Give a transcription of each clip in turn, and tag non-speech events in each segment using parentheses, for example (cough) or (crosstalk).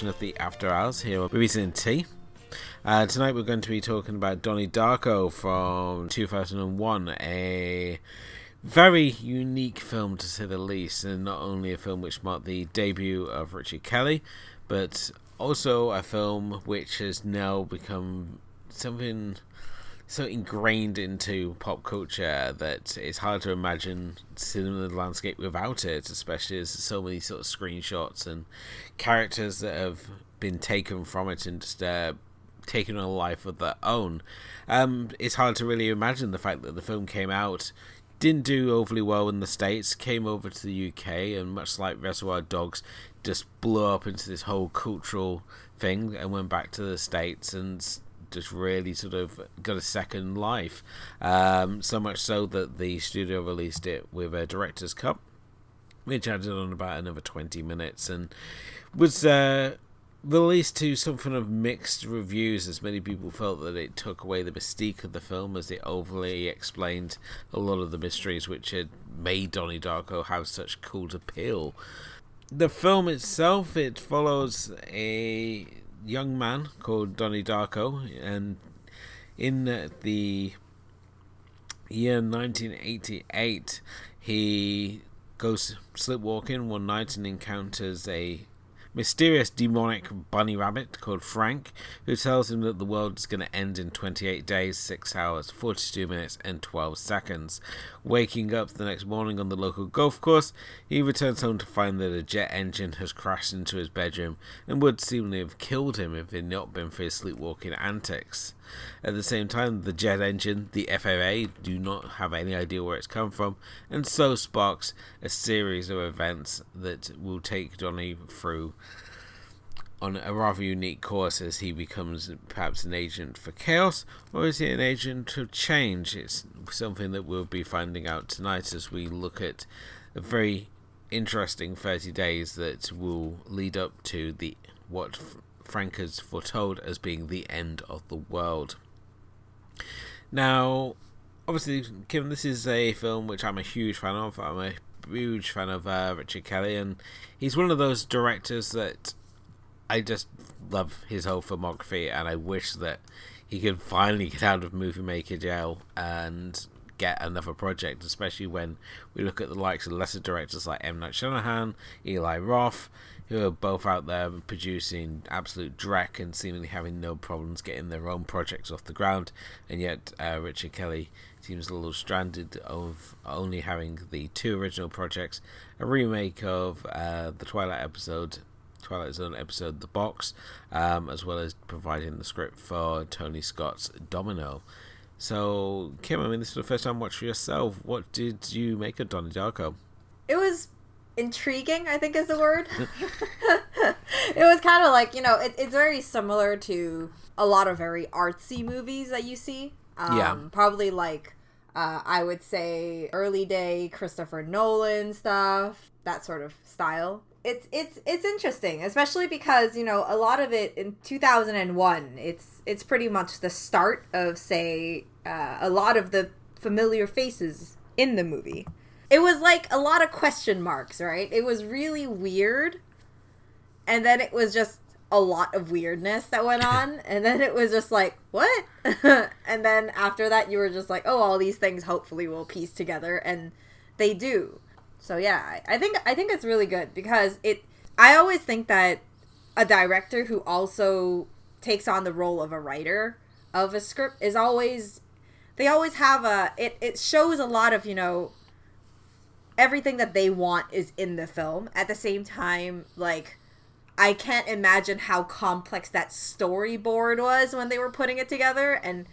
edition of the After Hours here on BBC T. Uh, tonight we're going to be talking about Donnie Darko from 2001, a very unique film to say the least, and not only a film which marked the debut of Richard Kelly, but also a film which has now become something so ingrained into pop culture that it's hard to imagine cinema landscape without it, especially as so many sort of screenshots and characters that have been taken from it and just uh, taken on a life of their own. Um, it's hard to really imagine the fact that the film came out, didn't do overly well in the States, came over to the UK, and much like Reservoir Dogs, just blew up into this whole cultural thing and went back to the States and just really sort of got a second life. Um, so much so that the studio released it with a director's cut, which added on about another 20 minutes and was uh, released to something of mixed reviews, as many people felt that it took away the mystique of the film as it overly explained a lot of the mysteries which had made Donnie Darko have such cult appeal. The film itself, it follows a young man called Donnie Darko, and in uh, the year 1988, he goes sleepwalking one night and encounters a mysterious demonic bunny rabbit called Frank, who tells him that the world is going to end in 28 days, 6 hours, 42 minutes, and 12 seconds. Waking up the next morning on the local golf course, he returns home to find that a jet engine has crashed into his bedroom and would seemingly have killed him if it had not been for his sleepwalking antics. At the same time, the jet engine, the FAA, do not have any idea where it's come from, and so sparks a series of events that will take Donnie through on a rather unique course as he becomes perhaps an agent for chaos, or is he an agent of change? It's something that we'll be finding out tonight as we look at a very interesting 30 days that will lead up to the what Frank has foretold as being the end of the world. Now, obviously, Kim, this is a film which I'm a huge fan of. I'm a huge fan of uh, Richard Kelly, and he's one of those directors that I just love his whole filmography, and I wish that he could finally get out of movie maker jail and get another project, especially when we look at the likes of lesser directors like M. Night Shyamalan, Eli Roth, who are both out there producing absolute dreck and seemingly having no problems getting their own projects off the ground. And yet, uh, Richard Kelly seems a little stranded of only having the two original projects, a remake of uh, the Twilight episode. Twilight Zone episode The Box, um, as well as providing the script for Tony Scott's Domino. So, Kim, I mean, this is the first time watching yourself. What did you make of Donnie Darko? It was intriguing i think is the word (laughs) it was kind of like you know it, it's very similar to a lot of very artsy movies that you see um, yeah probably like uh, i would say early day christopher nolan stuff that sort of style it's it's it's interesting especially because you know a lot of it in 2001 it's it's pretty much the start of say uh, a lot of the familiar faces in the movie it was like a lot of question marks, right? It was really weird. And then it was just a lot of weirdness that went on. (laughs) and then it was just like, what? (laughs) and then after that, you were just like, oh, all these things hopefully will piece together. And they do. So yeah, I think I think it's really good because it I always think that a director who also takes on the role of a writer of a script is always they always have a it, it shows a lot of, you know, everything that they want is in the film. At the same time, like I can't imagine how complex that storyboard was when they were putting it together and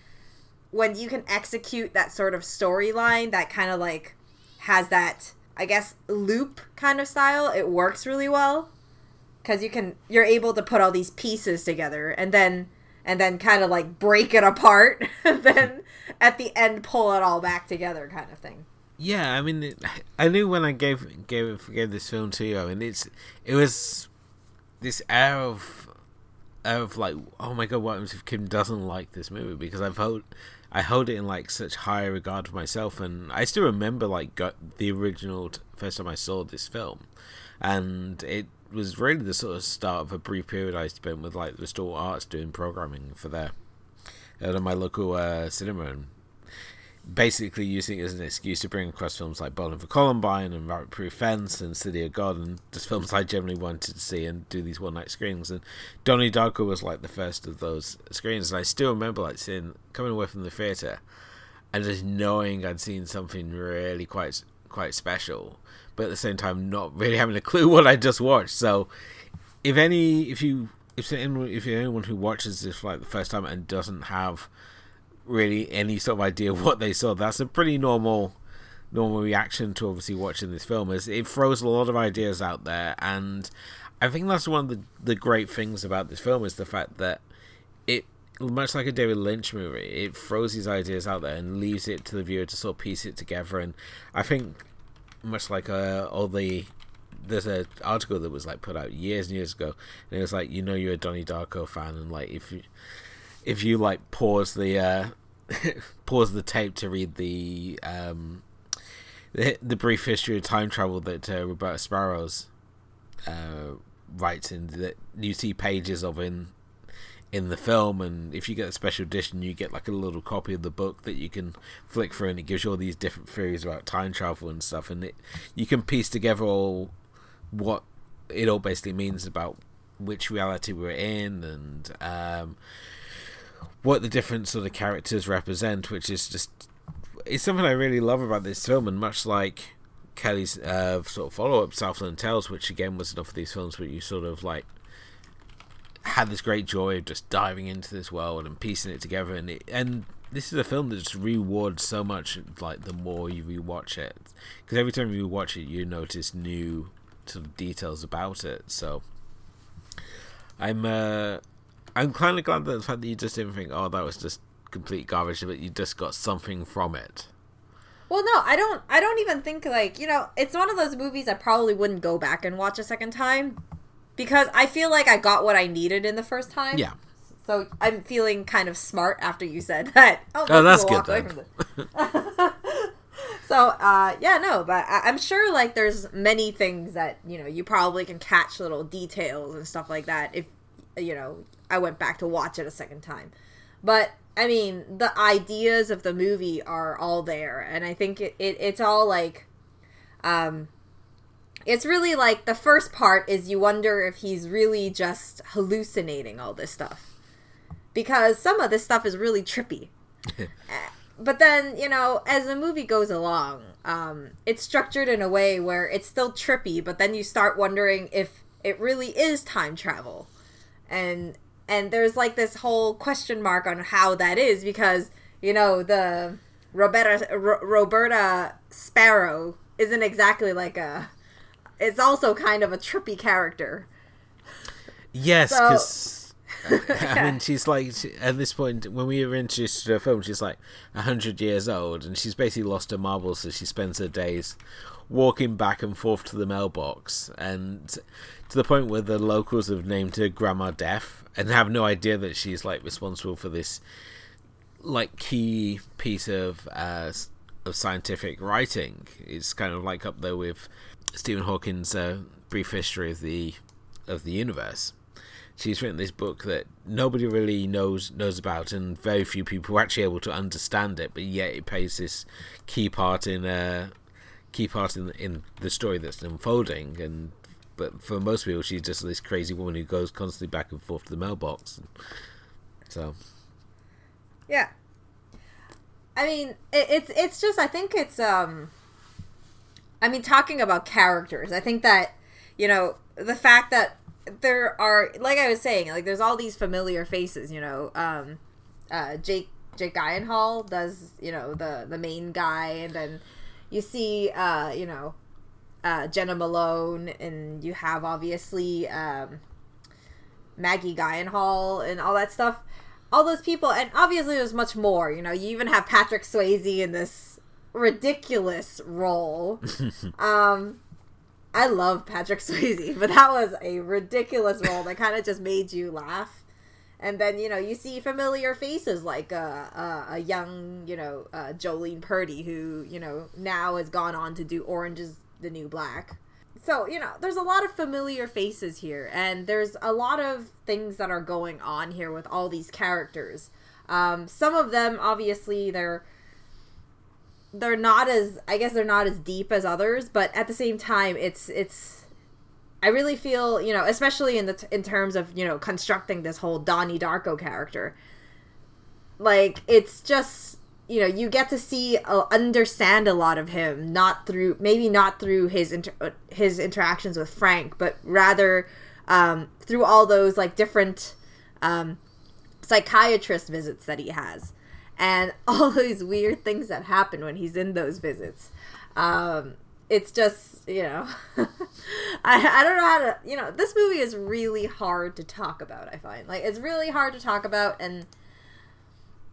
when you can execute that sort of storyline that kind of like has that I guess loop kind of style, it works really well cuz you can you're able to put all these pieces together and then and then kind of like break it apart (laughs) then at the end pull it all back together kind of thing. Yeah, I mean, I knew when I gave gave gave this film to you. I mean, it's it was this air of of like, oh my god, what if Kim doesn't like this movie? Because I've hold I hold it in like such high regard for myself, and I still remember like the original t- first time I saw this film, and it was really the sort of start of a brief period I spent with like Restore Arts doing programming for their at my local uh, cinema and basically using it as an excuse to bring across films like Bowling for Columbine and Rabbit Proof Fence and City of God and just films I generally wanted to see and do these one night screenings. And Donnie Darko was like the first of those screens. And I still remember like seeing coming away from the theatre and just knowing I'd seen something really quite quite special, but at the same time not really having a clue (laughs) what I just watched. So if any if you if anyone if you're anyone who watches this for like the first time and doesn't have really any sort of idea (laughs) what they saw. That's a pretty normal normal reaction to obviously watching this film is it throws a lot of ideas out there and I think that's one of the, the great things about this film is the fact that it much like a David Lynch movie, it throws these ideas out there and leaves it to the viewer to sort of piece it together and I think much like uh, all the there's an article that was like put out years and years ago and it was like you know you're a Donnie Darko fan and like if you if you like pause the uh, (laughs) pause the tape to read the um, the, the brief history of time travel that uh, Roberta Sparrows uh, writes in that you see pages of in in the film. And if you get a special edition you get like a little copy of the book that you can flick through and it gives you all these different theories about time travel and stuff. And it you can piece together all what it all basically means about which reality we're in and um, what the different sort of characters represent, which is just it's something I really love about this film, and much like Kelly's uh, sort of follow up, Southland Tales, which again was enough of these films where you sort of like had this great joy of just diving into this world and piecing it together, and it, and this is a film that just rewards so much like the more you rewatch it, because every time you watch it, you notice new sort of details about it. So I'm uh, I'm kind of glad that the fact that you just didn't think, oh, that was just complete garbage, but you just got something from it. Well, no, I don't. I don't even think like you know. It's one of those movies I probably wouldn't go back and watch a second time because I feel like I got what I needed in the first time. Yeah. So I'm feeling kind of smart after you said (laughs) that. Oh, oh that's good. (laughs) So uh, yeah, no, but I- I'm sure like there's many things that you know you probably can catch little details and stuff like that if you know I went back to watch it a second time. But I mean, the ideas of the movie are all there, and I think it, it it's all like, um, it's really like the first part is you wonder if he's really just hallucinating all this stuff, because some of this stuff is really trippy. (laughs) Eh, but then you know, as the movie goes along, um, it's structured in a way where it's still trippy, but then you start wondering if it really is time travel, and and there's like this whole question mark on how that is because you know the Roberta R- Roberta Sparrow isn't exactly like a. It's also kind of a trippy character. Yes, because. So, (laughs) I mean, she's like she, at this point when we were introduced to the film, she's like hundred years old, and she's basically lost her marbles, so she spends her days walking back and forth to the mailbox, and to the point where the locals have named her Grandma Death and have no idea that she's like responsible for this like key piece of uh, of scientific writing. It's kind of like up there with Stephen Hawking's uh, brief history of the of the universe. She's written this book that nobody really knows knows about, and very few people are actually able to understand it. But yet, it plays this key part in uh, key part in in the story that's unfolding, and but for most people, she's just this crazy woman who goes constantly back and forth to the mailbox. So, yeah. I mean, it, it's it's just I think it's um. I mean, talking about characters, I think that you know the fact that there are like I was saying, like there's all these familiar faces. You know, um, uh, Jake Jake Gyllenhaal does you know the the main guy, and then you see uh, you know uh, Jena Malone, and you have obviously um, Maggie Gyllenhaal and all that stuff. All those people, and obviously there's much more. You know, you even have Patrick Swayze in this ridiculous role. (laughs) um, I love Patrick (laughs) Swayze, but that was a ridiculous role that kind of just made you laugh. And then you know you see familiar faces like uh, uh, a young you know uh, Jolene Purdy who you know now has gone on to do Orange is the New Black. so you know there's a lot of familiar faces here and there's a lot of things that are going on here with all these characters um, some of them obviously they're they're not as i guess they're not as deep as others but at the same time it's it's i really feel you know especially in the t- in terms of you know constructing this whole donnie darko character. Like it's just you know you get to see uh, understand a lot of him not through maybe not through his inter- uh, his interactions with frank but rather um, through all those like different um, psychiatrist visits that he has and (laughs) all these weird things that happen when he's in those visits. Um, it's just you know (laughs) I, I don't know how to you know this movie is really hard to talk about i find. Like it's really hard to talk about and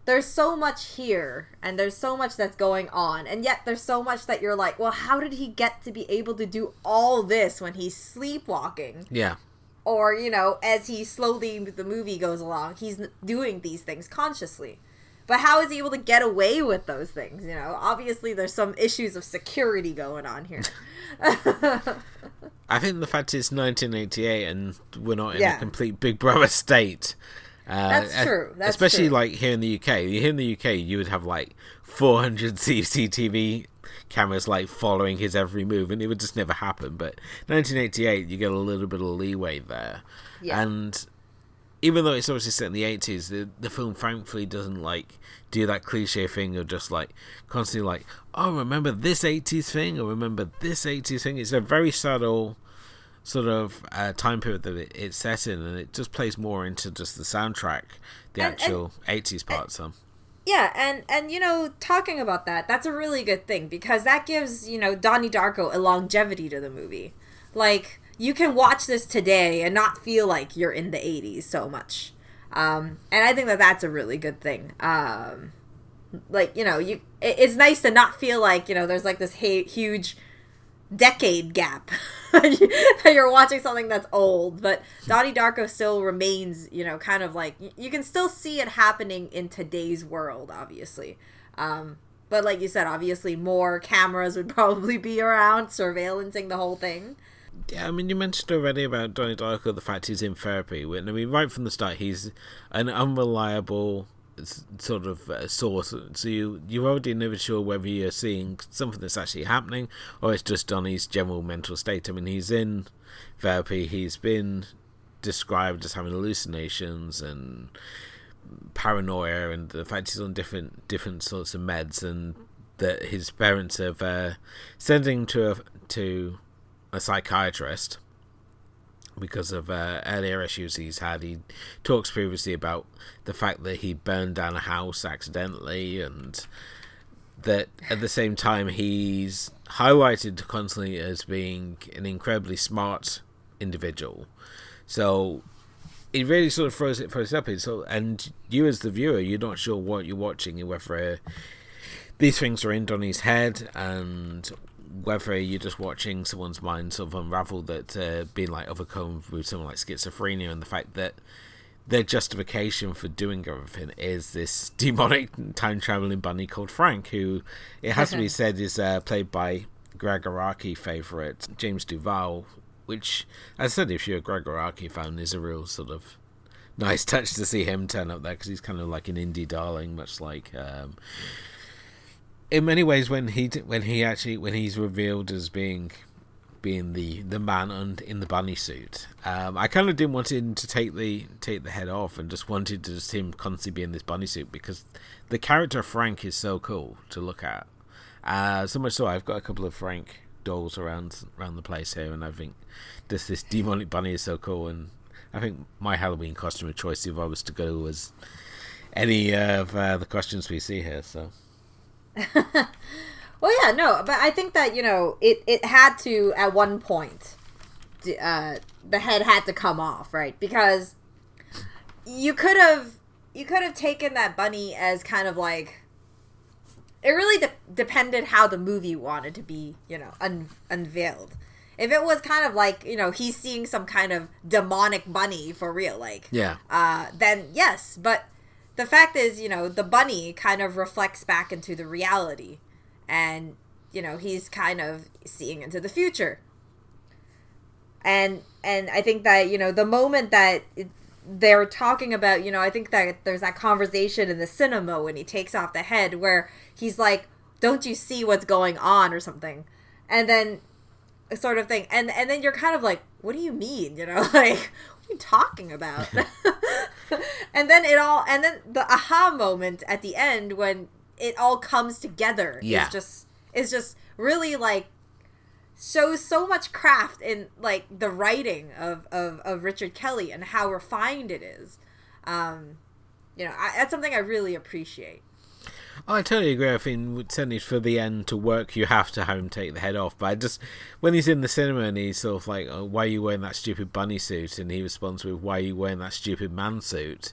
there's so much here and there's so much that's going on and yet there's so much that you're like well how did he get to be able to do all this when he's sleepwalking? Yeah. Or you know as he slowly the movie goes along he's doing these things consciously but how is he able to get away with those things you know obviously there's some issues of security going on here i think the fact is 1988 and we're not in yeah. a complete big brother state uh, That's true. That's especially true. like here in the UK. Here in the UK, you would have like 400 (laughs) CCTV cameras like following his every move, and it would just never happen. But 1988, you get a little bit of leeway there, yeah. and even though it's obviously set in the 80s, the the film thankfully doesn't like do that cliche thing of just like constantly like, oh, remember this 80s thing, or remember this 80s thing. It's a very subtle sort of uh, time period that it, it's set in, and it just plays more into just the soundtrack, the and, actual and, 80s part. So. Yeah, and and you know, talking about that, that's a really good thing because that gives you know Donnie Darko a longevity to the movie. Like you can watch this today and not feel like you're in the 80s so much. Um, and I think that that's a really good thing. Um, like you know, you it, it's nice to not feel like you know there's like this ha- huge decade gap (laughs) that you're watching something that's old but Donnie Darko still remains you know kind of like you can still see it happening in today's world obviously um, but like you said obviously more cameras would (laughs) probably be around surveillancing the whole thing yeah, I mean, you mentioned already about Donnie Darko the fact he's in therapy. I mean, right from the start, he's an unreliable sort of uh, source. So you you're already never sure whether you're seeing something that's actually happening or it's just Donnie's general mental state. I mean, he's in therapy. He's been described as having hallucinations and paranoia, and the fact he's on different different sorts of meds, and that his parents have uh, sending him to a to a psychiatrist because of uh, earlier issues he's had. He talks previously about the fact that he burned down a house accidentally, and that at the same time he's highlighted constantly as being an incredibly smart individual. So it really sort of throws it throws up. So and you as the viewer, you're not sure what you're watching, whether these things are in Donnie's head and whether you're just watching someone's mind sort of unravel that uh, being like overcome with someone like schizophrenia and the fact that their justification for doing everything is this (laughs) demonic time traveling bunny called Frank, who it has to be (laughs) said is uh, played by Gregg Araki favorite James Duval, which, as I said, if you're a Gregg Araki fan, is a real sort of nice touch to see him turn up there because he's kind of like an indie darling, much like um, in many ways when he when he actually when he's revealed as being being the the man and in the bunny suit um, i kind of didn't want him to take the take the head off and just wanted to just him constantly be in this bunny suit because the character frank is so cool to look at. Uh, so much so i've got a couple of frank dolls around around the place here and i think this this demonic bunny is so cool and i think my halloween costume of choice if i was to go was any of uh, the costumes we see here so (laughs) well, yeah, no, but I think that you know it it had to at one point, uh, the head had to come off, right? Because you could have you could have taken that bunny as kind of like it really de- depended how the movie wanted to be, you know, un- unveiled. If it was kind of like you know he's seeing some kind of demonic bunny for real, like yeah, uh, then yes, but the fact is, you know, the bunny kind of reflects back into the reality. And, you know, he's kind of seeing into the future. and and I think that you know the moment that it, they're talking about, you know, I think that there's that conversation in the cinema when he takes off the head where he's like, "Don't you see what's going on?" or something, and then sort of thing, and and then you're kind of like, "What do you mean?" You know, (laughs) like you talking about? (laughs) and then it all, and then the aha moment at the end when it all comes together yeah. is just is just really like shows so much craft in like the writing of, of, of Richard Kelly and how refined it is. Um, you know, I, that's something I really appreciate. I totally agree. I think certainly for the end to work, you have to have him take the head off. But I just when he's in the cinema and he's sort of like, oh, "Why are you wearing that stupid bunny suit?" and he responds with, "Why are you wearing that stupid man suit?"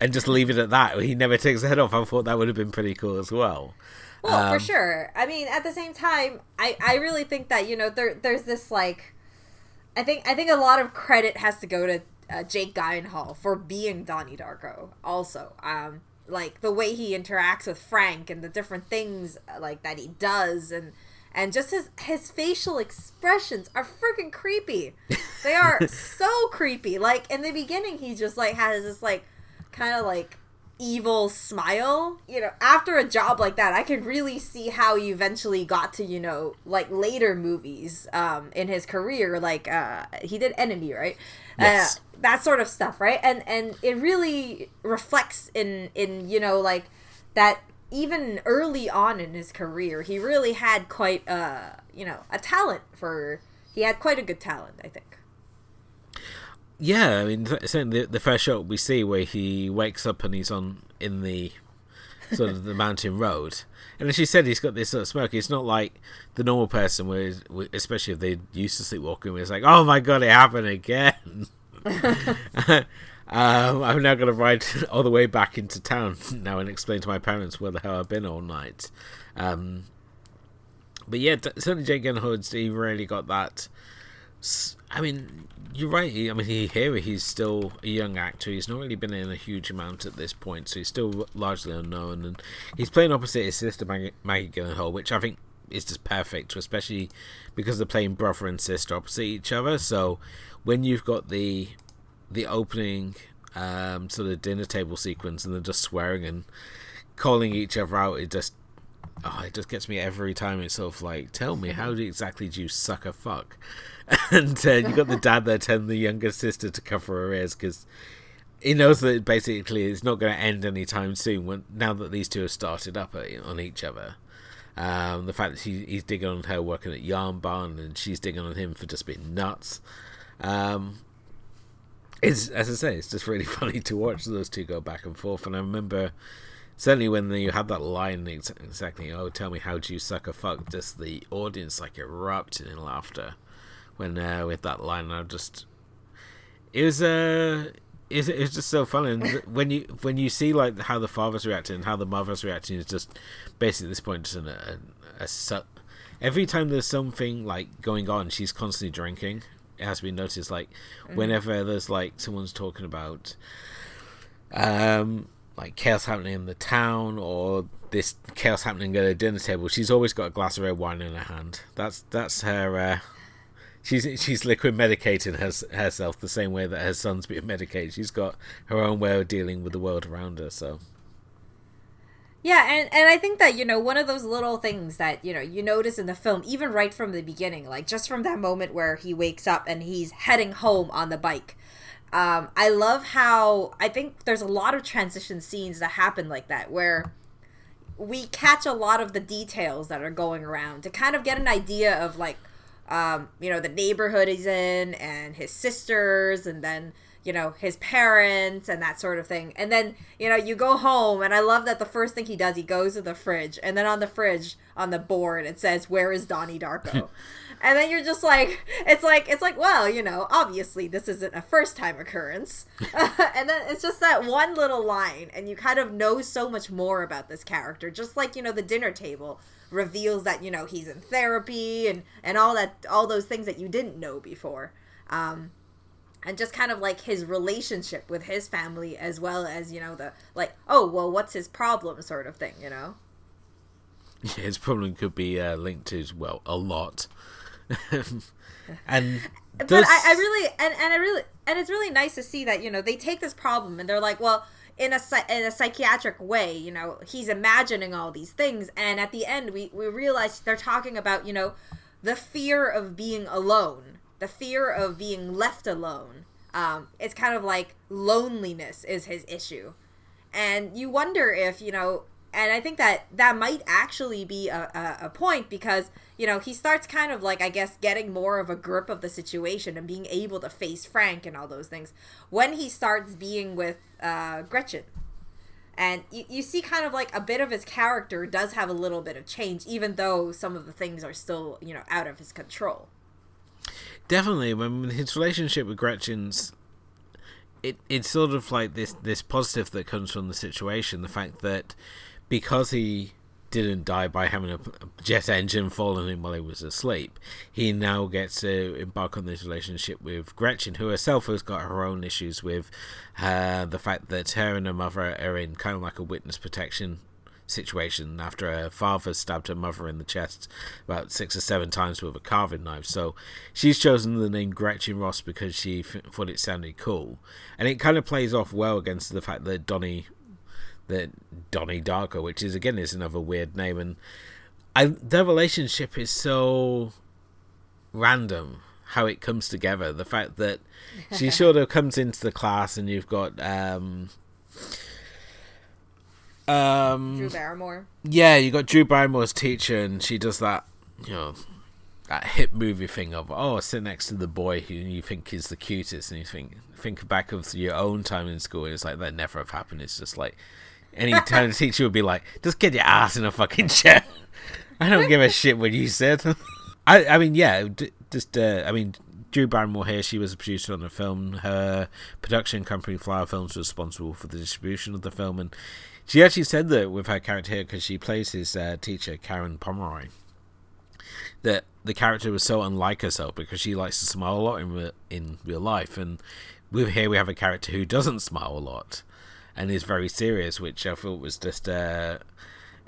and just leave it at that. He never takes the head off. I thought that would have been pretty cool as well. Well, um, for sure. I mean, at the same time, I I really think that you know there there's this like, I think I think a lot of credit has to go to uh, Jake Gyllenhaal for being Donnie Darko. Also, um, like the way he interacts with Frank and the different things uh, like that he does and and just his his facial expressions are freaking creepy. They are (laughs) so creepy. Like in the beginning, he just like has this like kind of like evil smile. You know, after a job like that, I can really see how he eventually got to, you know, like later movies um in his career like uh he did Enemy, right? Yes. Uh, that sort of stuff, right? And and it really reflects in in, you know, like that even early on in his career, he really had quite a you know, a talent for he had quite a good talent, I think. Yeah, I mean, certainly the, the first shot we see where he wakes up and he's on in the sort of the mountain road, and as she said, he's got this sort of smoke. It's not like the normal person, where, especially if they used to sleepwalking, where it's like, oh my god, it happened again. (laughs) um, I'm now going to ride (laughs) all the way back into town (laughs) now and explain to my parents where the hell I've been all night. Um, but yeah, certainly Jake Gyllenhaal's he really got that. I mean, you're right. I mean, he, here he's still a young actor. He's not really been in a huge amount at this point, so he's still largely unknown. And he's playing opposite his sister Maggie, Maggie Gyllenhaal, which I think is just perfect, especially because they're playing brother and sister opposite each other. So when you've got the the opening um, sort of dinner table sequence and they're just swearing and calling each other out, it just oh, it just gets me every time. It's sort of like, tell me, how exactly do you suck a fuck? (laughs) and uh, you got the dad there telling the younger sister to cover her ears because he knows that basically it's not going to end anytime soon. When now that these two have started up on each other, um, the fact that he, he's digging on her working at Yarn Barn and she's digging on him for just being nuts. Um, it's as I say, it's just really (laughs) funny to watch those two go back and forth. And I remember certainly when you had that line exactly, oh, tell me how do you suck a fuck? Just the audience like erupted in laughter when uh, with that line. I just it was uh it's, it's just so funny and (laughs) when you when you see like how the father's reacting and how the mother's reacting is just basically at this point just an, a, a, a every time there's something like going on she's constantly drinking it has been noticed like mm-hmm. whenever there's like someone's talking about um like chaos happening in the town or this chaos happening at a dinner table she's always got a glass of red wine in her hand that's that's her uh she's she's liquid medicating her, herself the same way that her son's being medicated. She's got her own way of dealing with the world around her. So. Yeah, and, and I think that, you know, one of those little things that, you know, you notice in the film, even right from the beginning, like just from that moment where he wakes up and he's heading home on the bike. Um, I love how I think there's a lot of transition scenes that happen like that where we catch a lot of the details that are going around to kind of get an idea of like um, you know, the neighborhood he's in and his sisters and then, you know, his parents and that sort of thing. And then, you know, you go home and I love that the first thing he does, he goes to the fridge and then on the fridge on the board it says, Where is Donnie Darko? (laughs) and then you're just like it's like it's like well you know obviously this isn't a first time occurrence. (laughs) (laughs) And then it's just that one little line and you kind of know so much more about this character. Just like you know the dinner table reveals that you know he's in therapy and and all that all those things that you didn't know before. Um and just kind of like his relationship with his family as well as you know the like oh well what's his problem sort of thing you know? (laughs) Yeah, his problem could be uh, linked to well a lot (laughs) and but I, I really and and I really and it's really nice to see that you know they take this problem and they're like, well, in a in a psychiatric way, you know, he's imagining all these things, and at the end, we we realize they're talking about you know the fear of being alone, the fear of being left alone. Um, it's kind of like loneliness is his issue, and you wonder if you know and I think that that might actually be a, a, a, point because you know he starts kind of like I guess getting more of a grip of the situation and being able to face Frank and all those things when he starts being with uh, Gretchen, and you, you see kind of like a bit of his character does have a little bit of change even though some of the things are still you know out of his control. Definitely, when his relationship with Gretchen's it it's sort of like this this positive that comes from the situation, the fact that because he didn't die by having a jet engine fall on him while he was asleep, he now gets to embark on this relationship with Gretchen, who herself has got her own issues with uh, the fact that her and her mother are in kind of like a witness protection situation after her father stabbed her mother in the chest about six or seven times with a carving knife. So she's chosen the name Gretchen Ross because she f- thought it sounded cool. And it kind of plays off well against the fact that Donnie that Donnie Darko, which is again is another weird name, and I their relationship is so random how it comes together. The fact that she (laughs) sort of comes into the class and you've got um um Drew Barrymore. Yeah, you got Drew Barrymore's teacher and she does that, you know, that hip movie thing of oh sit next to the boy who you think is the cutest and you think think back of your own time in school and it's like that never have happened. It's just like any time the teacher would be like, just get your ass in a fucking chair. (laughs) I don't give a shit what you said. (laughs) I, I mean, yeah, d- just, uh, I mean, Drew Barrymore here, she was a producer on the film. Her production company, Flower Films, was responsible for the distribution of the film. And she actually said that with her character here, because she plays his uh, teacher, Karen Pomeroy, that the character was so unlike herself because she likes to smile a lot in, re- in real life. And with here, we have a character who doesn't smile a lot and is very serious, which I thought was just uh,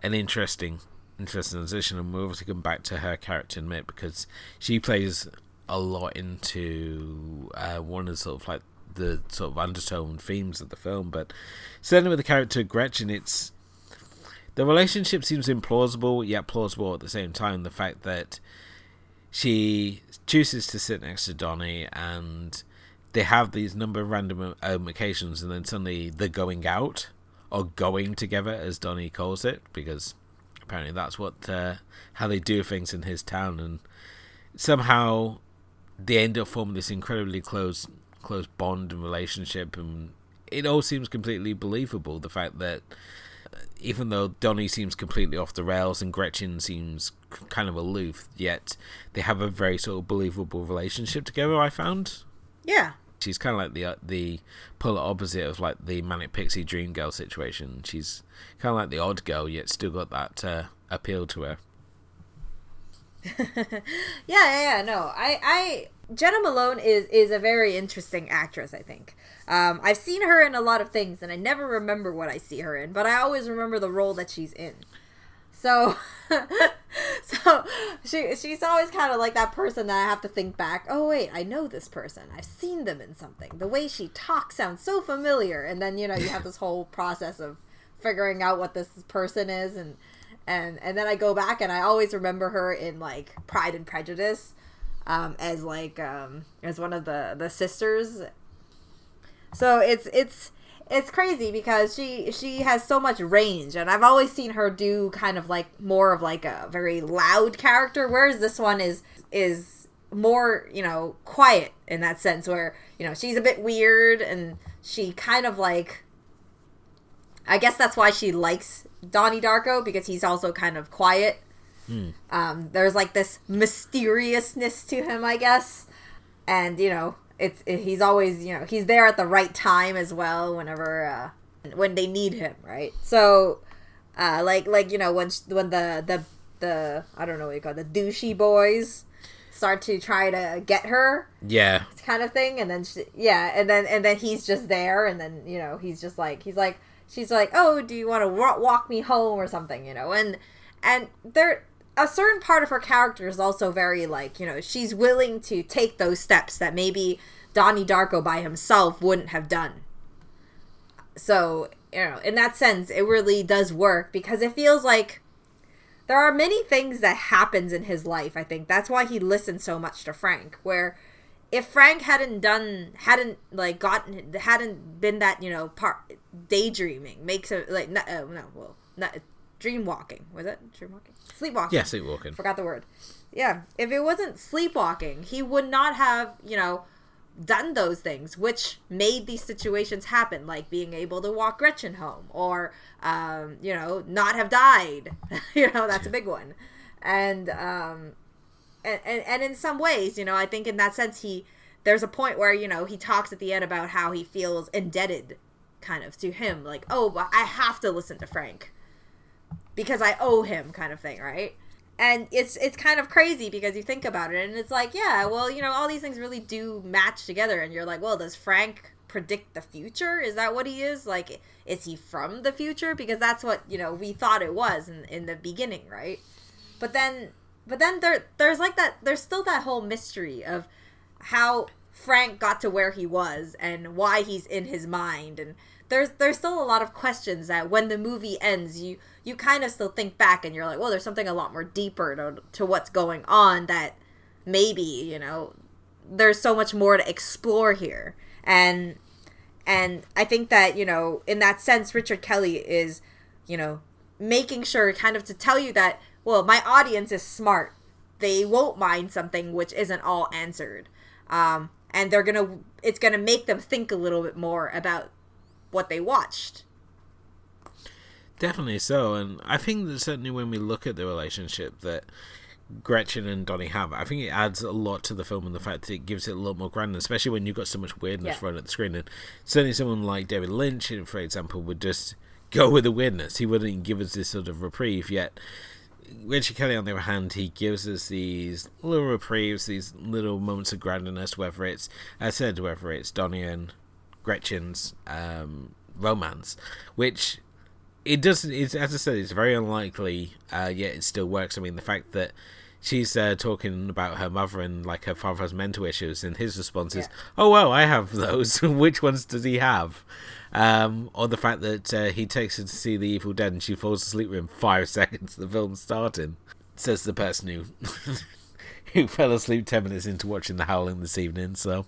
an interesting, interesting transition. And we'll obviously come back to her character in a minute because she plays a lot into uh, one of the sort of like the sort of undertone themes of the film. But certainly with the character Gretchen, it's the relationship seems implausible yet plausible at the same time. The fact that she chooses to sit next to Donnie and they have these number of random um, occasions, and then suddenly they're going out or going together, as Donnie calls it, because apparently that's what uh, how they do things in his town, and somehow they end up forming this incredibly close close bond and relationship, and it all seems completely believable. The fact that uh, even though Donnie seems completely off the rails and Gretchen seems kind of aloof, yet they have a very sort of believable relationship together. I found. Yeah, she's kind of like the uh, the polar opposite of like the manic pixie dream girl situation. She's kind of like the odd girl, yet still got that uh, appeal to her. (laughs) yeah, yeah, yeah. No, I, I, Jena Malone is is a very interesting actress. I think. Um, I've seen her in a lot of things, and I never remember what I see her in, but I always remember the role that she's in. So, (laughs) so she she's always kind of like that person that I have to think back. Oh wait, I know this person. I've seen them in something. The way she talks sounds so familiar, and then you know you have this (laughs) whole process of figuring out what this person is, and and and then I go back and I always remember her in like Pride and Prejudice, um, as like um, as one of the the sisters. So it's it's it's crazy because she she has so much range and i've always seen her do kind of like more of like a very loud character whereas this one is is more you know quiet in that sense where you know she's a bit weird and she kind of like i guess that's why she likes donnie darko because he's also kind of quiet hmm. um, there's like this mysteriousness to him i guess and you know it's it, he's always you know he's there at the right time as well whenever uh, when they need him, right? So, uh, like like you know when when the the the I don't know what you call it, the douchey boys start to try to get her, yeah, kind of thing, and then she, yeah, and then and then he's just there, and then you know he's just like he's like she's like oh do you want to walk me home or something you know and and they're a certain part of her character is also very like you know she's willing to take those steps that maybe Donnie Darko by himself wouldn't have done. So you know, in that sense, it really does work because it feels like there are many things that happens in his life. I think that's why he listens so much to Frank. Where if Frank hadn't done, hadn't like gotten, hadn't been that you know part daydreaming makes it like no, uh, no well not dream walking was it dream walking sleepwalking yeah sleepwalking forgot the word yeah if it wasn't sleepwalking he would not have you know done those things, which made these situations happen, like being able to walk Gretchen home or, um, you know, not have died. (laughs) you know, that's a big one. And, um, and, and, and in some ways, you know, I think in that sense, he, there's a point where, you know, he talks at the end about how he feels indebted kind of to him. Like, oh, I have to listen to Frank because I owe him kind of thing, right? and it's it's kind of crazy because you think about it and it's like yeah well you know all these things really do match together and you're like well does frank predict the future? Is that what he is? Like is he from the future? Because that's what you know we thought it was in, in the beginning right? But then but then there there's like that there's still that whole mystery of how frank got to where he was and why he's in his mind and there's there's still a lot of questions that when the movie ends you you kind of still think back and you're like, well, there's something a lot more deeper to, to what's going on that maybe, you know, there's so much more to explore here. And and I think that, you know, in that sense Richard Kelly is, you know, making sure kind of to tell you that, well, my audience is smart. They won't mind something which isn't all answered. Um, and they're to it's to make them think a little bit more about what they watched Definitely so, and I think that certainly when we look at the relationship that Gretchen and Donnie have, I think it adds a lot to the film and the fact that it gives it a lot more grandeur, especially when you've got so much weirdness yeah. at the screen. And certainly someone like David Lynch, for example, would just go with the weirdness. He wouldn't give us this sort of reprieve yet. Richard Kelly, on the other hand, he gives us these little reprieves, these little moments of grandness, whether it's, as I said, whether it's Donnie and Gretchen's um, romance, which it doesn't. It's as I said, it's very unlikely. Uh, yet it still works. I mean, the fact that she's uh, talking about her mother and like her father has mental issues, and his response is, "Oh well, I have those. (laughs) Which ones does he have?" Um, or the fact that uh, he takes her to see The Evil Dead and she falls asleep within (laughs) five seconds of the film starting, says the person who (laughs) who fell asleep ten minutes into watching The Howling this evening. So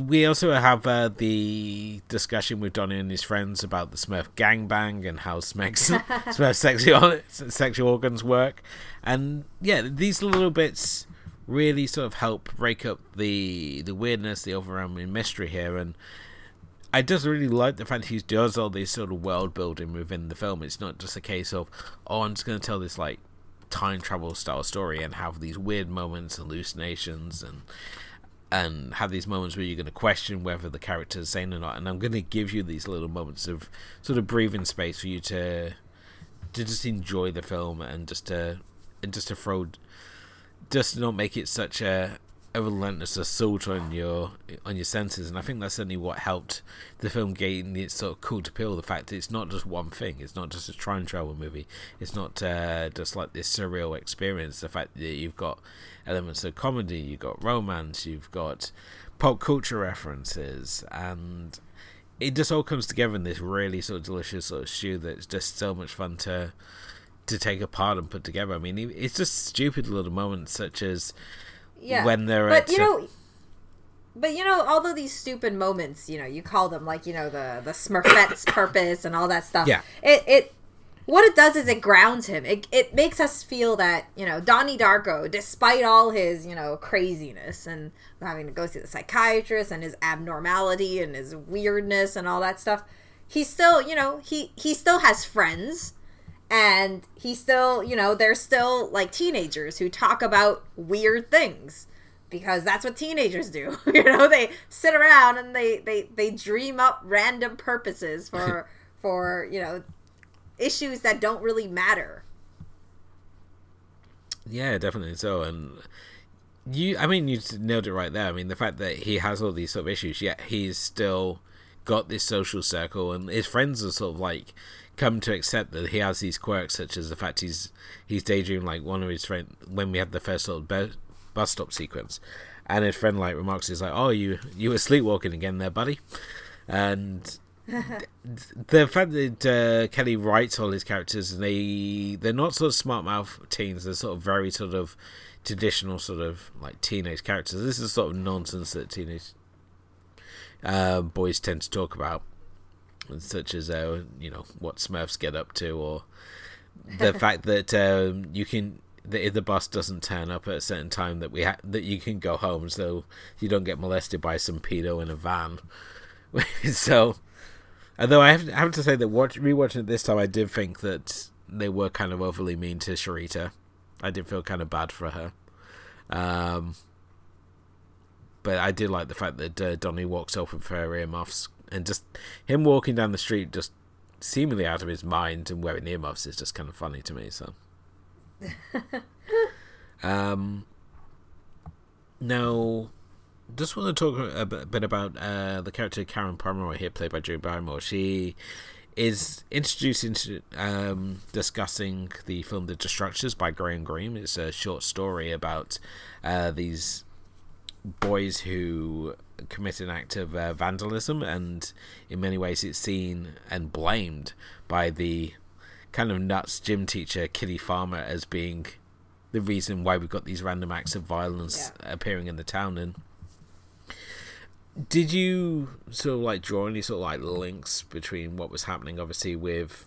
we also have uh, the discussion with Donnie and his friends about the Smurf gangbang and how Smurf's, (laughs) Smurf sexual, sexual organs work. And yeah, these little bits really sort of help break up the the weirdness, the overwhelming mystery here. And I just really like the fact he does all this sort of world building within the film. It's not just a case of, oh, I'm just going to tell this like time travel style story and have these weird moments, hallucinations, and and have these moments where you're going to question whether the character is sane or not. And I'm going to give you these little moments of sort of breathing space for you to to just enjoy the film and just to and just to throw just not make it such a a relentless assault on your on your senses, and I think that's certainly what helped the film gain its sort of cult appeal. The fact that it's not just one thing; it's not just a time travel movie. It's not uh, just like this surreal experience. The fact that you've got elements of comedy, you've got romance, you've got pop culture references, and it just all comes together in this really sort of delicious sort of stew that's just so much fun to to take apart and put together. I mean, it's just stupid little moments such as yeah. when they're but you know but you know all of these stupid moments you know you call them like you know the the smurfette's purpose and all that stuff yeah it it what it does is it grounds him. It, it makes us feel that you know donnie darko despite all his you know craziness and having to go see the psychiatrist and his abnormality and his weirdness and all that stuff he still you know he he still has friends. And he still you know they're still like teenagers who talk about weird things because that's what teenagers do. (laughs) You know they sit around and they they they dream up random purposes for (laughs) for you know issues that don't really matter yeah definitely so and you i mean you nailed it right there i mean the fact that he has all these sort of issues yet he's still got this social circle, and his friends are sort of like come to accept that he has these quirks, such as the fact he's he's daydreaming like one of his friends when we had the first sort of bus stop sequence, and his friend like remarks, "He's like, oh, you you were sleepwalking again, there, buddy," and. The fact that uh, Kelly writes all his characters, and they they're not sort of smart mouth teens. They're sort of very sort of traditional sort of like teenage characters. This is sort of nonsense that teenage uh, boys tend to talk about, such as uh, you know what Smurfs get up to, or the (laughs) fact that um, you can that if the bus doesn't turn up at a certain time that we ha- that you can go home, so you don't get molested by some pedo in a van. (laughs) so, although I have, I have to say that watch, rewatching it this time, I did think that they were kind of overly mean to Cherita. I did feel kind of bad for her. Um, but I did like the fact that uh, Donnie walks off with her earmuffs and just him walking down the street, just seemingly out of his mind and wearing earmuffs is just kind of funny to me. So, (laughs) um, now, just want to talk a bit about uh, the character Karen Pomeroy here, played by Drew Barrymore. She is introduced into um, discussing the film The Destructors by Graham Greene. It's a short story about uh, these boys who commit an act of uh, vandalism, and in many ways it's seen and blamed by the kind of nuts gym teacher Kitty Farmer as being the reason why we've got these random acts of violence yeah. appearing in the town. And did you sort of like draw any sort of like links between what was happening, obviously with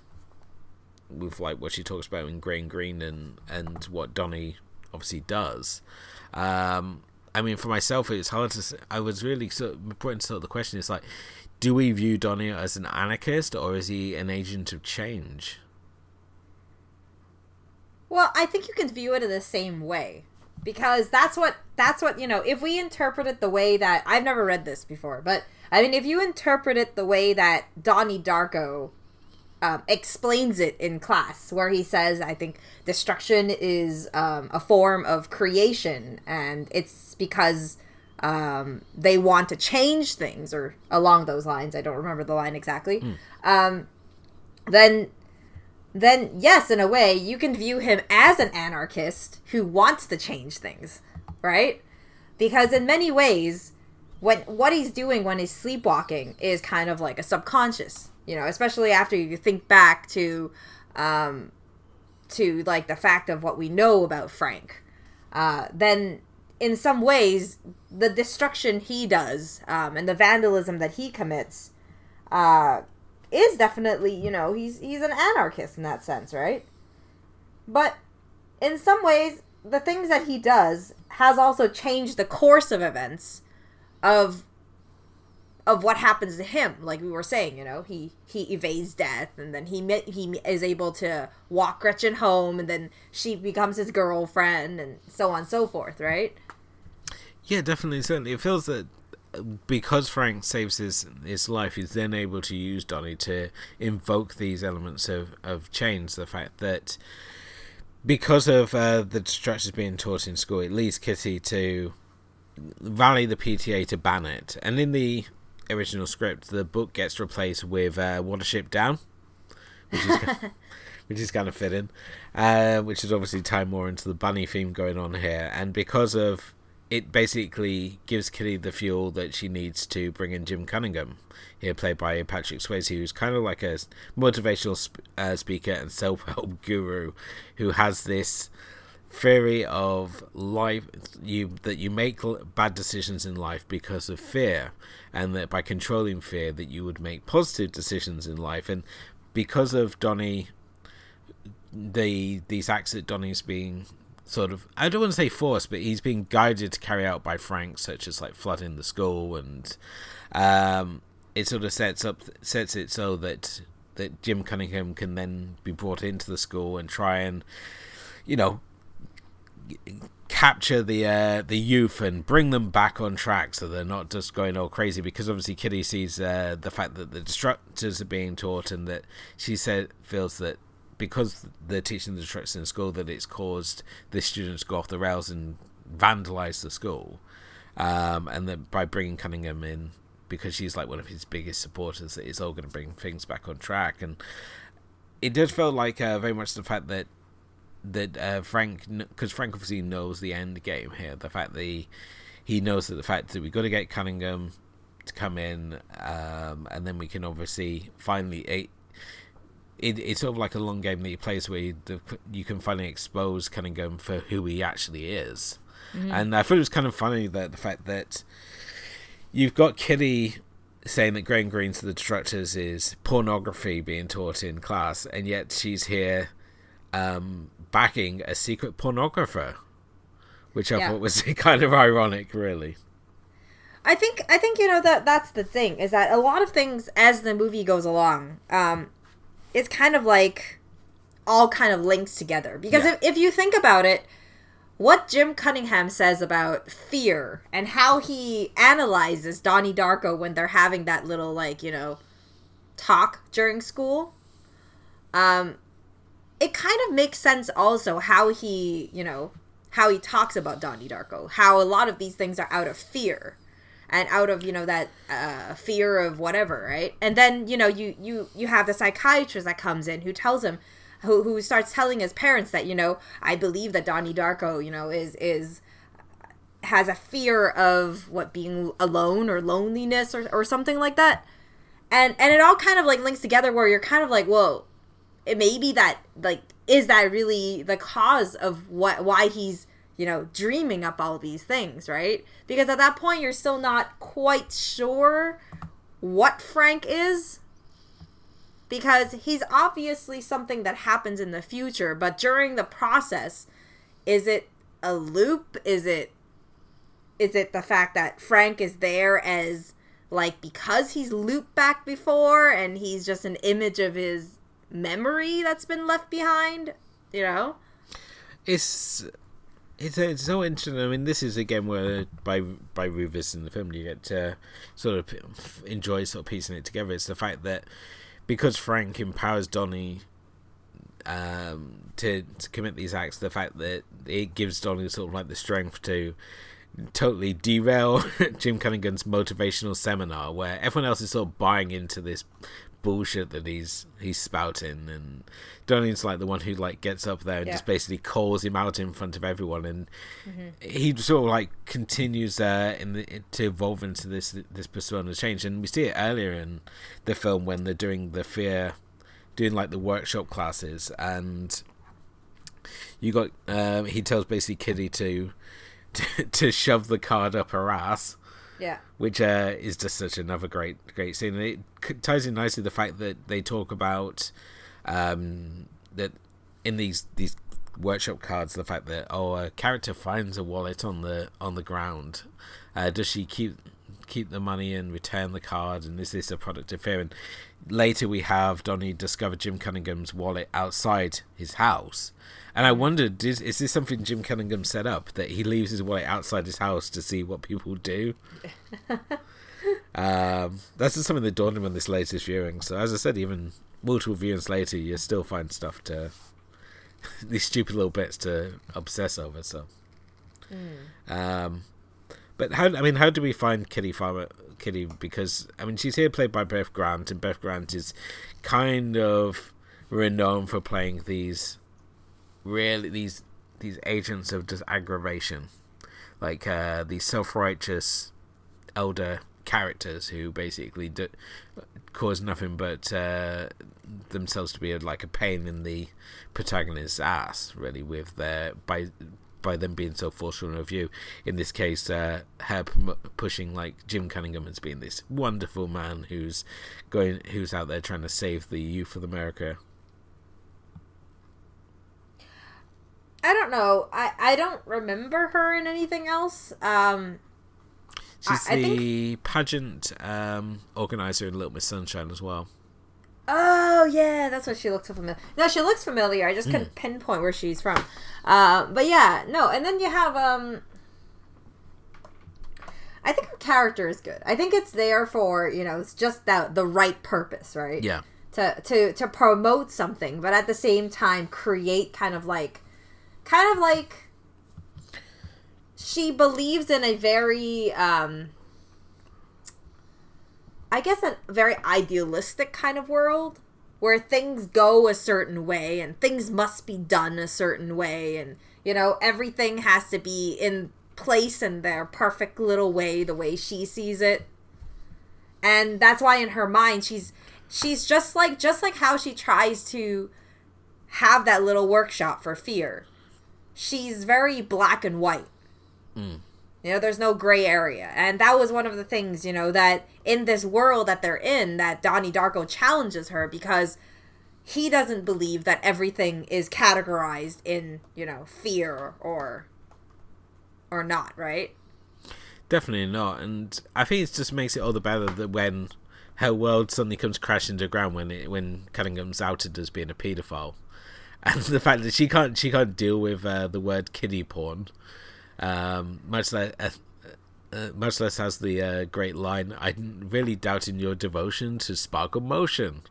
with like what she talks about in Graham Greene and and what Donnie obviously does? Um, I mean, for myself, it's hard to. Say. I was really sort of putting sort of the question is like, do we view Donnie as an anarchist or is he an agent of change? Well, I think you can view it in the same way because that's what that's what you know. If we interpret it the way that I've never read this before, but I mean, if you interpret it the way that Donnie Darko um, explains it in class, where he says, I think destruction is um, a form of creation, and it's because um, they want to change things, or along those lines. I don't remember the line exactly. Mm. then, then yes, in a way, you can view him as an anarchist who wants to change things, right? Because in many ways, when what he's doing when he's sleepwalking is kind of like a subconscious you know especially after you think back to um to like the fact of what we know about frank uh then in some ways the destruction he does um and the vandalism that he commits uh is definitely you know he's he's an anarchist in that sense right? But in some ways the things that he does has also changed the course of events of of what happens to him like we were saying you know he he evades death and then he he is able to walk gretchen home and then she becomes his girlfriend and so on and so forth right? Yeah definitely certainly. It feels that because frank saves his his life he's then able to use donnie to invoke these elements of of change. The fact that because of uh, the destructors being taught in school it leads kitty to rally the pta to ban it. And in the original script, the book gets replaced with uh, Watership Down, which is (laughs) which is kind of fitting, uh, which is obviously tied more into the bunny theme going on here, and because of it, basically gives Kitty the fuel that she needs to bring in Jim Cunningham, here played by Patrick Swayze, who's kind of like a motivational sp- uh, speaker and self-help (laughs) guru, who has this theory of life you that you make bad decisions in life because of fear and that by controlling fear that you would make positive decisions in life and because of Donnie the these acts that Donnie's being sort of I don't want to say forced but he's being guided to carry out by Frank such as like flooding the school and um, it sort of sets up sets it so that that Jim Cunningham can then be brought into the school and try and you know capture the uh, the youth and bring them back on track so they're not just going all crazy because obviously Kitty sees uh, the fact that the destructors are being taught and that she said feels that because they're teaching the tricks in school that it's caused the students to go off the rails and vandalize the school um, and that by bringing Cunningham in because she's like one of his biggest supporters that it's all going to bring things back on track. And it did feel like uh, very much the fact that that uh, Frank because Frank obviously knows the end game here. The fact that he, he knows that the fact that we've got to get Cunningham to come in um, and then we can obviously finally it, it, it's sort of like a long game that he plays where you, the, you can finally expose Cunningham for who he actually is mm-hmm. and I thought it was kind of funny that the fact that you've got Kitty saying that Graham Greene to the destructors is pornography being taught in class, and yet she's here um, backing a secret pornographer, which I yeah. thought was (laughs) kind of ironic, really. I think I think you know that that's the thing is that a lot of things as the movie goes along, um, it's kind of like all kind of links together because yeah. if, if you think about it, what Jim Cunningham says about fear and how he analyzes Donnie Darko when they're having that little like, you know, talk during school. Um it kind of makes sense also how he, you know, how he talks about Donnie Darko, how a lot of these things are out of fear and out of you know that uh, fear of whatever right? And then you know you you you have the psychiatrist that comes in who tells him who who starts telling his parents that you know I believe that Donnie Darko you know is is has a fear of what being alone or loneliness or, or something like that. And and it all kind of like links together where you're kind of like whoa it may be that like is that really the cause of what why he's you know dreaming up all these things right because at that point you're still not quite sure what frank is because he's obviously something that happens in the future, but during the process, is it a loop? Is it is it the fact that Frank is there as like because he's looped back before and he's just an image of his memory that's been left behind, you know? It's it's it's so interesting. I mean, this is again where by by revisiting the film, you get to sort of enjoy sort of piecing it together. It's the fact that because Frank empowers Donnie um, to to commit these acts, the fact that it gives Donnie sort of like the strength to totally derail (laughs) Jim Cunningham's motivational seminar, where everyone else is sort of buying into this bullshit that he's he's spouting, and Donnie's like the one who like gets up there and yeah. just basically calls him out in front of everyone, and mm-hmm. he sort of like continues uh, in the, to evolve into this this persona change, and we see it earlier in the film when they're doing the fear, doing like the workshop classes, and you got um, he tells basically Kitty to, to (laughs) to shove the card up her ass yeah. Which uh, is just such another great, great scene. And it ties in nicely the fact that they talk about um, that in these these workshop cards, the fact that oh, a character finds a wallet on the on the ground. Uh, does she keep keep the money and return the card? And is this a product of fear? And later we have Donnie discover Jim Cunningham's wallet outside his house and I wondered, is, is this something Jim Cunningham set up that he leaves his wallet outside his house to see what people do? (laughs) um, that's just something that dawned on me on this latest viewing. So as I said, even multiple viewings later, you still find stuff to (laughs) these stupid little bits to obsess over. So, mm. um, but how? I mean, how do we find Kitty Farmer? Kitty because I mean she's here played by Beth Grant, and Beth Grant is kind of renowned for playing these really these these agents of just aggravation, like uh, these self-righteous elder characters who basically do, cause nothing but uh, themselves to be like a pain in the protagonist's ass, really, with their by by them being so forceful in a review. In this case, uh, her pushing like Jim Cunningham as being this wonderful man who's going, who's out there trying to save the youth of America I don't know. I I don't remember her in anything else. Um, She's I, the think... pageant um, organizer in Little Miss Sunshine as well. Oh yeah, that's what she looks so familiar. No, she looks familiar. I just couldn't mm. pinpoint where she's from. Uh, but yeah, no. And then you have um. I think her character is good. I think it's there for you know it's just that the right purpose, right? Yeah. To to to promote something, but at the same time create kind of like kind of like she believes in a very um I guess, a very idealistic kind of world where things go a certain way and things must be done a certain way and you know everything has to be in place in their perfect little way the way she sees it. And that's why in her mind she's she's just like just like how she tries to have that little workshop for fear. She's very black and white. Mm. You know there's no gray area. And that was one of the things you know that in this world that they're in that donnie darko challenges her because he doesn't believe that everything is categorized in you know fear or or not right? Definitely not. And i think it just makes it all the better that when her world suddenly comes crashing to ground when it when cunningham's outed as being a paedophile. (laughs) And the fact that she can't she can't deal with uh, the word kiddie porn um, much less uh, uh, much less has the uh, great line i'm really doubting your devotion to sparkle motion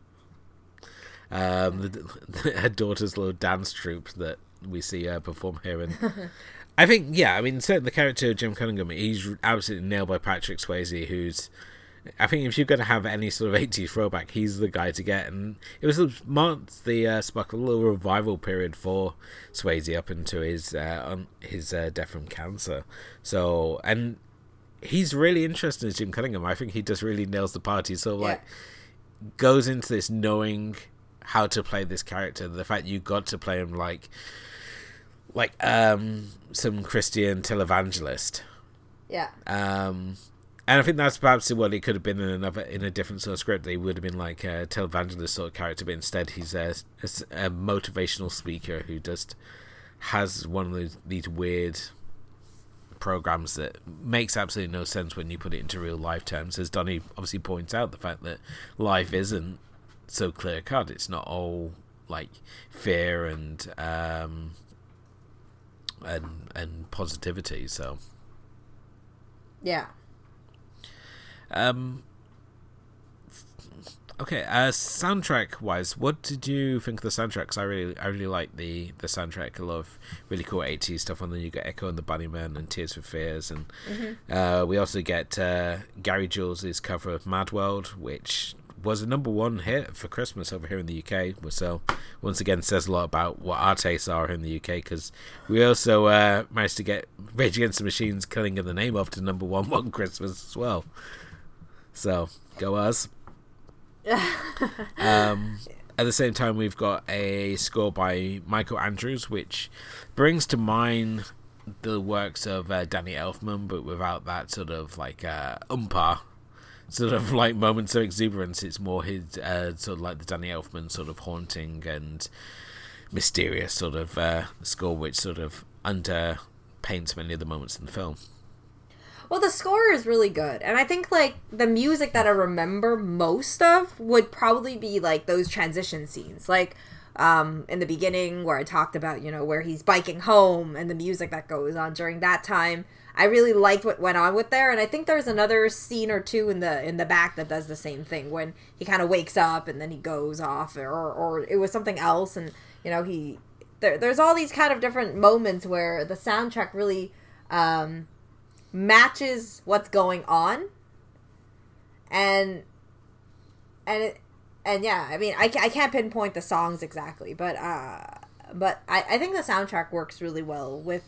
um, the, the, (laughs) her daughter's little dance troupe that we see her perform here. And (laughs) I think, yeah, I mean, certainly the character of Jim Cunningham, he's absolutely nailed by Patrick Swayze, who's. I think if you're going to have any sort of (laughs) 80s throwback, he's the guy to get. And it was marked the uh, sparkle little revival period for Swayze up into his uh, on his uh, death from cancer. So, and he's really interested in Jim Cunningham. I think he just really nails the party. So, like, goes into this knowing how to play this character. The fact you got to play him like like um some Christian televangelist. Yeah. Um and I think that's perhaps what it could have been in another in a different sort of script. They would have been like a televangelist sort of character, but instead he's a, a, a motivational speaker who just has one of those these weird programs that makes absolutely no sense when you put it into real life terms. As Donnie obviously points out, the fact that life isn't so clear cut. It's not all like fear and um, and and positivity. So yeah. Um. Okay. Uh, soundtrack wise, what did you think of the soundtrack? Because I really, I really like the the soundtrack. I love really cool 80s stuff. And then you get Echo and the Bunnymen and Tears for Fears, and mm-hmm. uh, we also get uh, Gary Jules' cover of Mad World, which was a number one hit for Christmas over here in the UK. So once again, says a lot about what our tastes are in the UK because we also uh, managed to get Rage Against the Machine's "Killing in the Name of" to number one (laughs) one Christmas as well. So go us. (laughs) um, at the same time, we've got a score by Michael Andrews, which brings to mind the works of uh, Danny Elfman, but without that sort of like uh, umpire sort of (laughs) like moments of exuberance. It's more his uh, sort of like the Danny Elfman sort of haunting and mysterious sort of uh, score, which sort of underpaints many of the moments in the film. Well, the score is really good, and I think like the music that I remember most of would probably be like those transition scenes, like um, in the beginning where I talked about you know where he's biking home and the music that goes on during that time. I really liked what went on with there, and I think there's another scene or two in the in the back that does the same thing when he kind of wakes up and then he goes off, or or it was something else, and you know he there, there's all these kind of different moments where the soundtrack really um, matches what's going on, and and it and yeah, I mean I, I can't pinpoint the songs exactly, but uh, but I, I think the soundtrack works really well with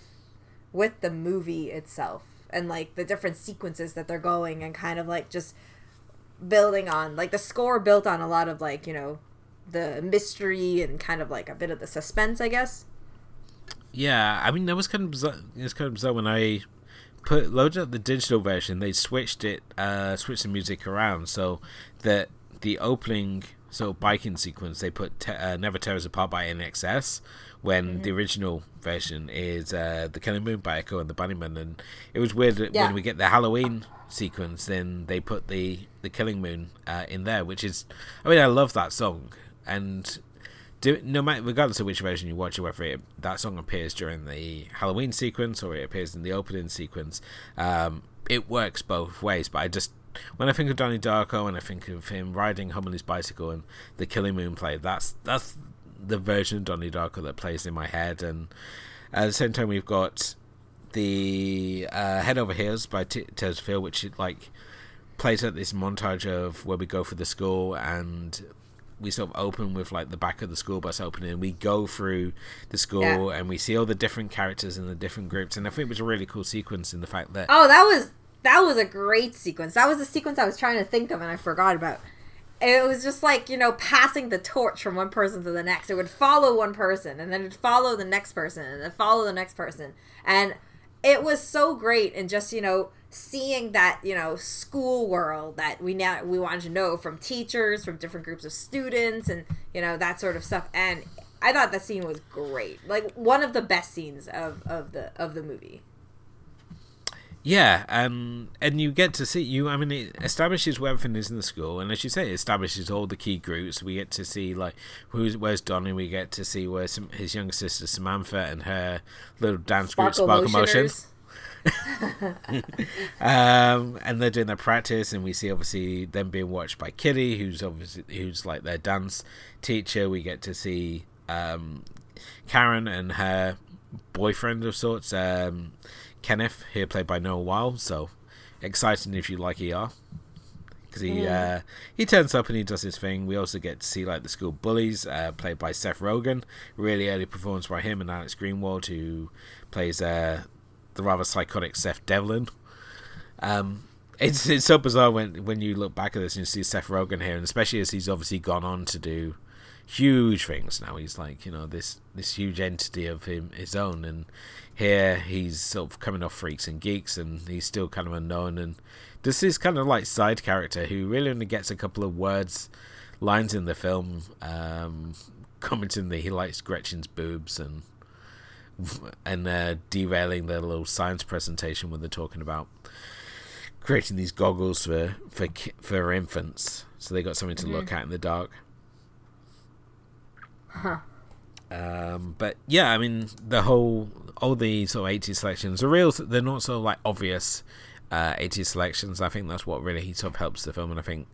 with the movie itself and like the different sequences that they're going and kind of like just building on like the score built on a lot of like you know the mystery and kind of like a bit of the suspense i guess. Yeah i mean that was kind of bizarre it was kind of bizarre when i put loaded up the digital version they switched it uh switched the music around so that the opening so biking sequence they put te- uh, never tear us apart by INXS, when mm-hmm. the original version is uh, the Killing Moon by Echo and the Bunnymen, and it was weird yeah. when we get the Halloween sequence, then they put the the Killing Moon uh, in there, which is, I mean, I love that song, and do, no matter regardless of which version you watch, whether it, that song appears during the Halloween sequence or it appears in the opening sequence, um, it works both ways. But I just when I think of Donnie Darko and I think of him riding home on his bicycle and the Killing Moon play, that's that's the version of Donnie Darko that plays in my head. And at the same time, we've got the uh, Head Over Heels by T- Tears Feel, which like plays out this montage of where we go for the school and we sort of open with like the back of the school bus opening and we go through the school yeah. and we see all the different characters in the different groups. And i think it was a really cool sequence in the fact that oh that was that was a great sequence. That was the sequence i was trying to think of and i forgot about. It was just like you know passing the torch from one person to the next. It would follow one person and then it'd follow the next person and then follow the next person. And it was so great and just you know seeing that you know school world that we now we wanted to know from teachers from different groups of students and you know that sort of stuff. And i thought the scene was great like one of the best scenes of of the of the movie yeah, um, and you get to see you. I mean, it establishes where everything is in the school, and as you say, it establishes all the key groups. We get to see like who's where's Donnie. We get to see where some, his younger sister Samantha and her little dance Sparkle group, Sparkle Motion. um, and they're doing their practice, and we see obviously them being watched by Kitty, who's obviously who's like their dance teacher. We get to see um, Karen and her boyfriend of sorts. Um, Kenneth, here played by Noah Wyle. So exciting if you like ER. Because he mm. uh, he turns up and he does his thing. We also get to see like the school bullies, uh, played by Seth Rogen. Really early performance by him and Alex Greenwald, who plays uh, the rather psychotic Seth Devlin. Um, it's it's so bizarre when when you look back at this and you see Seth Rogen here, and especially as he's obviously gone on to do huge things now. He's like you know this this huge entity of him his own, and here he's sort of coming off Freaks and Geeks, and he's still kind of unknown. And this is kind of like side character who really only gets a couple of words, lines in the film, um, commenting that he likes Gretchen's boobs and and uh, derailing their little science presentation when they're talking about creating these goggles for for for infants, so they got something to mm-hmm. look at in the dark. Huh. Um, but yeah, I mean the whole all the sort of 80s selections are real. They're not so like obvious uh, 80s selections. I think that's what really sort of helps the film, and I think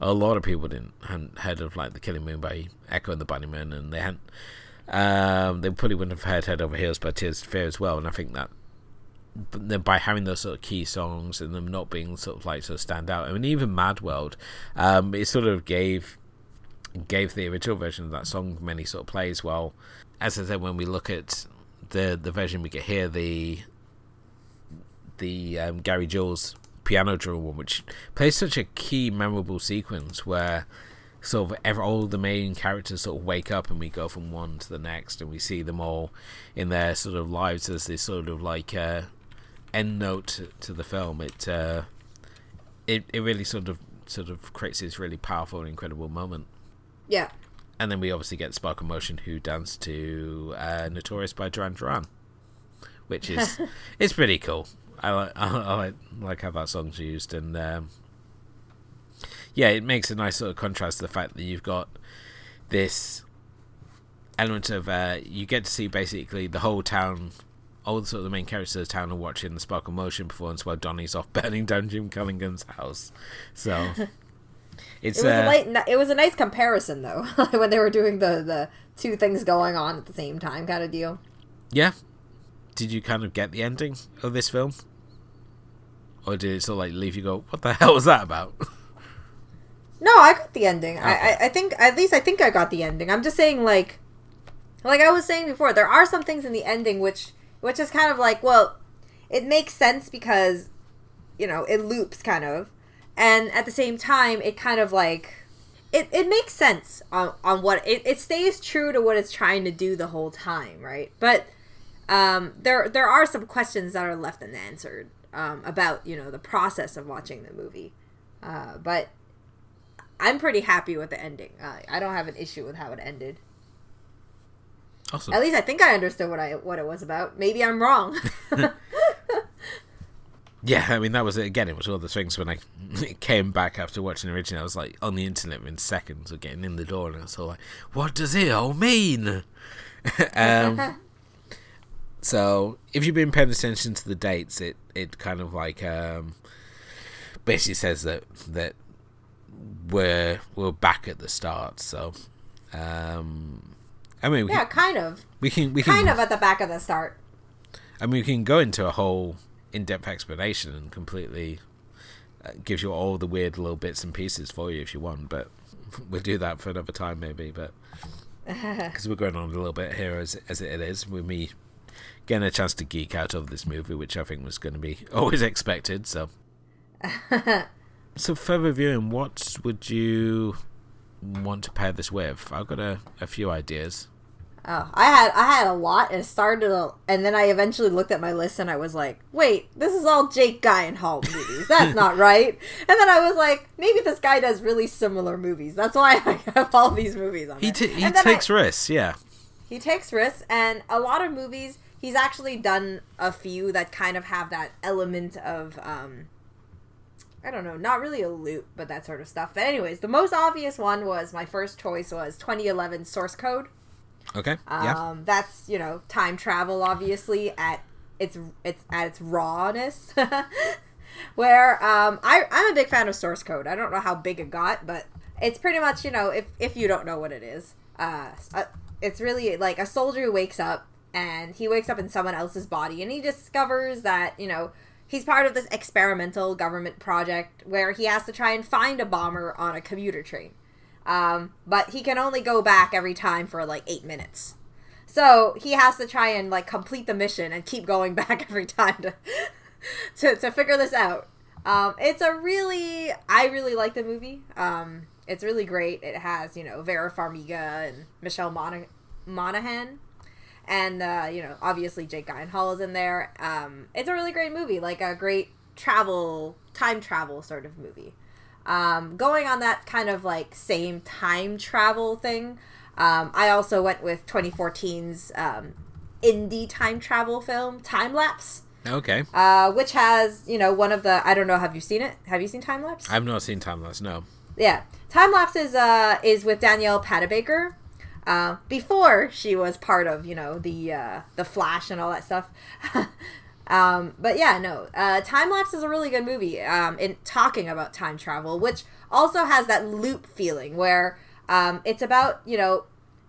a lot of people didn't hadn't heard of like the Killing Moon by Echo and the Bunnymen, and they hadn't. Um, they probably wouldn't have heard Head Over Heels by Tears Fear as well, and I think that by having those sort of key songs and them not being sort of like sort of stand out. I mean, even Mad World, um, it sort of gave gave the original version of that song many sort of plays. Well, as I said, when we look at the the version we get here, the the um, Gary Jules piano drum one, which plays such a key, memorable sequence where sort of every, all the main characters sort of wake up and we go from one to the next and we see them all in their sort of lives as this sort of like uh, end note to, to the film. It uh, it it really sort of sort of creates this really powerful and incredible moment. Yeah. And then we obviously get Sparkle Motion, who dance to uh, "Notorious" by Duran Duran, which is (laughs) it's pretty cool. I like I like like how that song's used, and um, yeah, it makes a nice sort of contrast to the fact that you've got this element of uh, you get to see basically the whole town, all the sort of the main characters of the town are watching the Sparkle Motion performance while Donnie's off (laughs) burning down Jim Cunningham's house. So (laughs) It's it was, uh, a light, it was a nice comparison though (laughs) when they were doing the the two things going on at the same time kind of deal. Yeah. Did you kind of get the ending of this film? Or did it sort of like leave you go, what the hell was that about? (laughs) No, I got the ending. Okay. I, I think at least I think I got the ending. I'm just saying like like I was saying before, there are some things in the ending which which is kind of like, well, it makes sense because you know, it loops kind of and at the same time it kind of like it, it makes sense on, on what it, it stays true to what it's trying to do the whole time right? But um, there there are some questions that are left unanswered um, about you know the process of watching the movie. Uh, but i'm pretty happy with the ending. Uh, i don't have an issue with how it ended. Awesome. at least i think i understood what i what it was about. Maybe i'm wrong (laughs) (laughs) yeah, I mean that was it again. It was all the things when I (laughs) came back after watching the original. I was like on the internet in seconds of getting in the door, and I was all like, "What does it all mean?" (laughs) um, (laughs) so if you've been paying attention to the dates, it it kind of like um, basically says that that we're we're back at the start. So um, I mean, yeah, can, kind of. We can we kind can, of at the back of the start. I mean, we can go into a whole in-depth explanation and completely uh, gives you all the weird little bits and pieces for you if you want. But (laughs) we'll do that for another time maybe. But (laughs) because we're going on a little bit here as as it is with me getting a chance to geek out of this movie, which I think was going to be (laughs) always expected. So, so for reviewing, what would you want to pair this with? I've got a, a few ideas. Oh, I had I had a lot, and it started, a, and then I eventually looked at my list, and I was like, "Wait, this is all Jake Gyllenhaal movies. That's not (laughs) right." And then I was like, "Maybe this guy does really similar movies. That's why I (laughs) have all these movies on." He t- he takes I, risks, yeah. He takes risks, and a lot of movies. He's actually done a few that kind of have that element of um, I don't know, not really a loop, but that sort of stuff. But anyways, the most obvious one was my first choice was 2011 Source Code. Okay. Um, yeah. That's you know time travel, obviously at its its at its rawness. (laughs) Where um, I I'm a big fan of source code. I don't know how big it got, but it's pretty much you know if if you don't know what it is, uh, uh it's really like a soldier who wakes up and he wakes up in someone else's body and he discovers that you know he's part of this experimental government project where he has to try and find a bomber on a commuter train um, but he can only go back every time for like eight minutes. So he has to try and like complete the mission and keep going (laughs) back every time to to, to figure this out. Um, it's a really I really like the movie. Um, it's really great. It has you know Vera Farmiga and Michelle Mon- Monaghan, and uh, you know obviously Jake Gyllenhaal is in there. Um, it's a really great movie, like a great travel time travel sort of movie. Um, going on that kind of like same time travel thing, um, I also went with 2014's um, indie time travel film, Time Lapse. Okay. Uh, which has, you know, one of the, I don't know, have you seen it? Have you seen Time Lapse? I've not seen Time Lapse, no. Yeah. Time Lapse is, uh, is with Danielle Panabaker. Uh, before she was part of, you know, the, uh, the Flash and all that stuff. (laughs) Um, but yeah, no, uh, Time Lapse is a really good movie um, in talking about time travel, which also has that loop feeling where um, it's about, you know,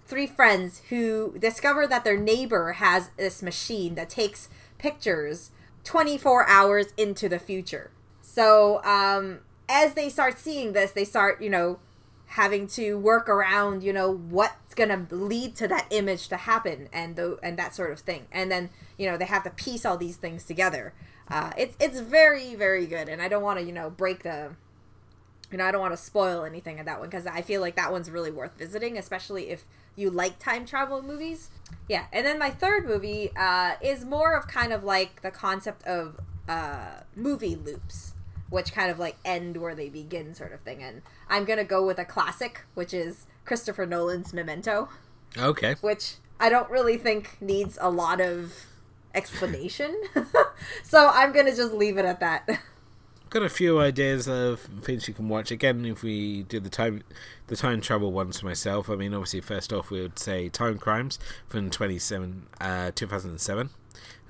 three friends who discover that their neighbor has this machine that takes pictures 24 hours into the future. So um, as they start seeing this, they start, you know, having to work around, you know, what's going to lead to that image to happen and the, and that sort of thing. And then, you know, they have to piece all these things together. Uh, it's it's very very good, and I don't want to you know break the, you know, I don't want to spoil anything of that one because I feel like that one's really worth visiting, especially if you like time travel movies. Yeah, and then my third movie uh, is more of kind of like the concept of uh, movie loops which kind of like end where they begin sort of thing. And I'm gonna go with a classic, which is Christopher Nolan's Memento. Okay. Which I don't really think needs a lot of explanation. (laughs) so I'm gonna just leave it at that. Got a few ideas of things you can watch. Again, if we do the time the time travel ones for myself, I mean obviously first off we would say Time Crimes from 27 uh, 2007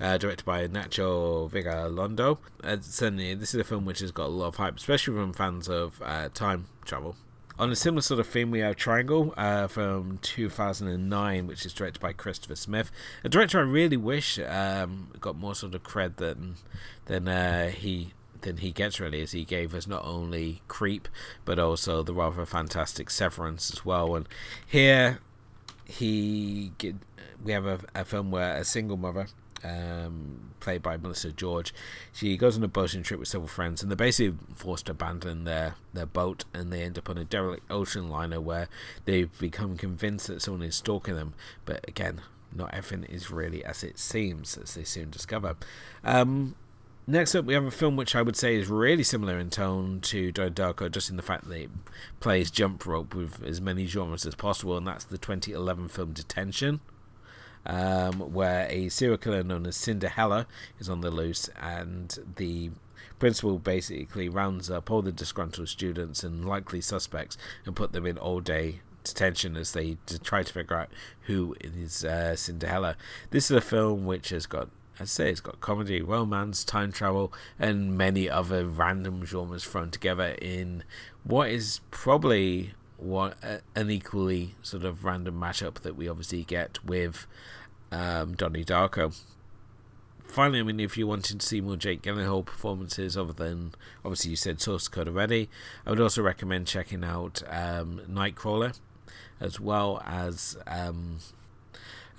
uh, directed by Nacho Vigalondo. Uh, certainly, this is a film which has got a lot of hype, especially from fans of uh, time travel. On a similar sort of theme, we have Triangle uh, from 2009, which is directed by Christopher Smith, a director I really wish um, got more sort of cred than than uh, he than he gets really, as he gave us not only Creep but also the rather fantastic Severance as well. And here, he we have a, a film where a single mother um, played by Melissa George. She goes on a boating trip with several friends, and they're basically forced to abandon their, their boat, and they end up on a derelict ocean liner where they've become convinced that someone is stalking them. But again, not everything is really as it seems, as they soon discover. Um, next up, we have a film which I would say is really similar in tone to Donnie Darko, just in the fact that it plays jump rope with as many genres as possible, and that's the 2011 film Detention um, where a serial killer known as Cinderhella is on the loose, and the principal basically rounds up all the disgruntled students and likely suspects and put them in all day detention as they try to figure out who is uh, Cinderhella. This is a film which has got I'd say it's got comedy, romance, time travel, and many other random genres thrown together in what is probably what an equally sort of random mashup that we obviously get with um, Donnie Darko. finally, I mean, if you wanted to see more Jake Gyllenhaal performances other than obviously you said Source Code already, I would also recommend checking out um, Nightcrawler as well as um,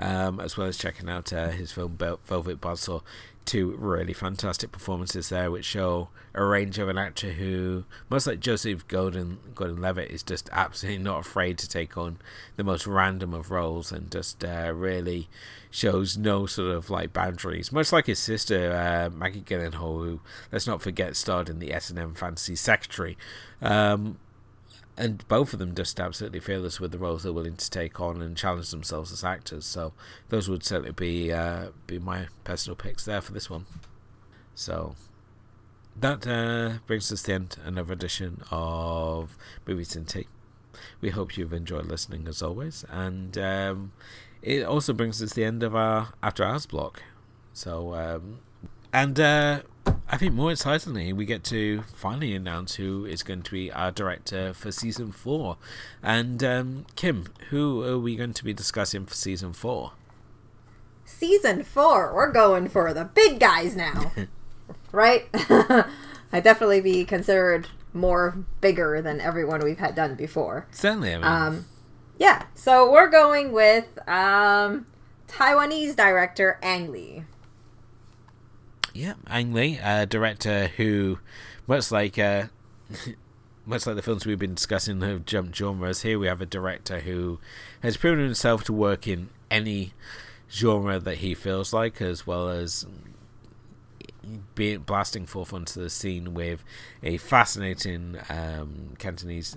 um, as well as checking out uh, his film Velvet Buzzsaw. Two really fantastic performances there, which show a range of an actor who, much like Joseph Gordon Gordon Levitt, is just absolutely not afraid to take on the most random of roles and just uh, really shows no sort of like boundaries. Much like his sister uh, Maggie Gyllenhaal, who let's not forget starred in the S and M Fantasy Secretary. Um, and both of them just absolutely fearless with the roles they're willing to take on and challenge themselves as actors. So those would certainly be uh, be my personal picks there for this one. So that uh, brings us to the end another edition of Movies and Tea. We hope you've enjoyed listening as always, and um, it also brings us to the end of our After Hours block. So um, and uh, I think more excitingly, we get to finally announce who is going to be our director for season four. And um, Kim, who are we going to be discussing for season four? Season four, we're going for the big guys now, (laughs) right? (laughs) I'd definitely be considered more bigger than everyone we've had done before. Certainly, I mean. Um, yeah, so we're going with um, Taiwanese director Ang Lee. Yeah, Ang Lee, a director who, much like uh, (laughs) much like the films we've been discussing have jumped genres, here we have a director who has proven himself to work in any genre that he feels like, as well as being blasting forth onto the scene with a fascinating um, Cantonese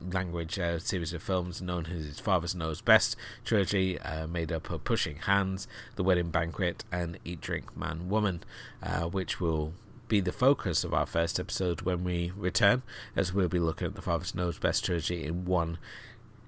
language uh, series of films known as his Father Knows Best trilogy, uh, made up of Pushing Hands, The Wedding Banquet, and Eat, Drink, Man, Woman, uh, which will be the focus of our first episode when we return, as we'll be looking at the Father's Knows Best trilogy in one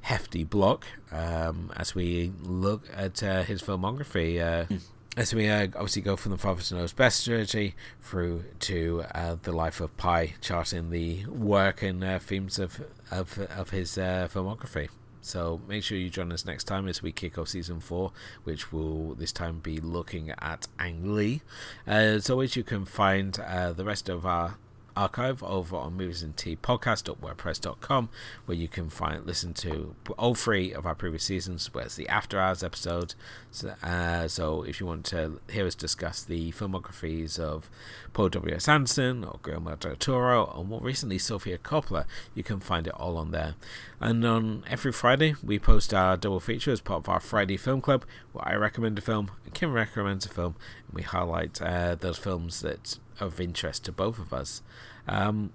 hefty block um, as we look at uh, his filmography. Uh, hmm as we uh, obviously go from the Father Knows Best trilogy through to uh, the Life of Pi, charting the work and uh, themes of of, of his uh, filmography. So make sure you join us next time as we kick off season four, which will this time be looking at Ang Lee. Uh, as always, you can find uh, the rest of our archive over on movies and tea podcast.wordpress.com where you can find listen to all three of our previous seasons where's the after hours episode. So, uh, so if you want to hear us discuss the filmographies of paul w.s anderson or guillermo del toro or more recently sofia coppola you can find it all on there. And on every friday we post our double feature as part of our friday film club where i recommend a film and kim recommends a film and we highlight uh, those films that of interest to both of us. Um,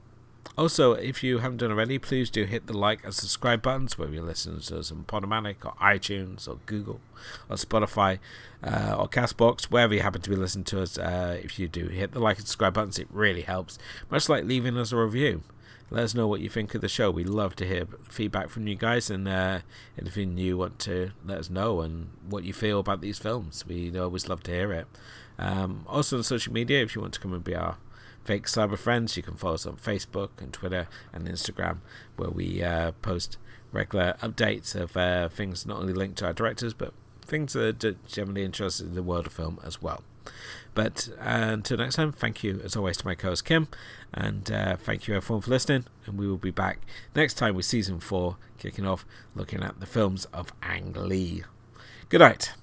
also, if you haven't done already, please do hit the like and subscribe buttons where you're listening to us on Podomatic or iTunes or Google or Spotify uh, or Castbox, wherever you happen to be listening to us. Uh, if you do hit the like and subscribe buttons, it really helps. Much like leaving us a review. Let us know what you think of the show. We love to hear feedback from you guys and uh, anything you want to let us know and what you feel about these films. We always love to hear it. Um, also on social media, if you want to come and be our fake cyber friends, you can follow us on Facebook and Twitter and Instagram, where we uh, post regular updates of uh, things not only linked to our directors, but things that are generally interested in the world of film as well. But uh, until next time, thank you as always to my co host Kim, and uh, thank you everyone for listening. And we will be back next time with season four, kicking off looking at the films of Ang Lee. Good night.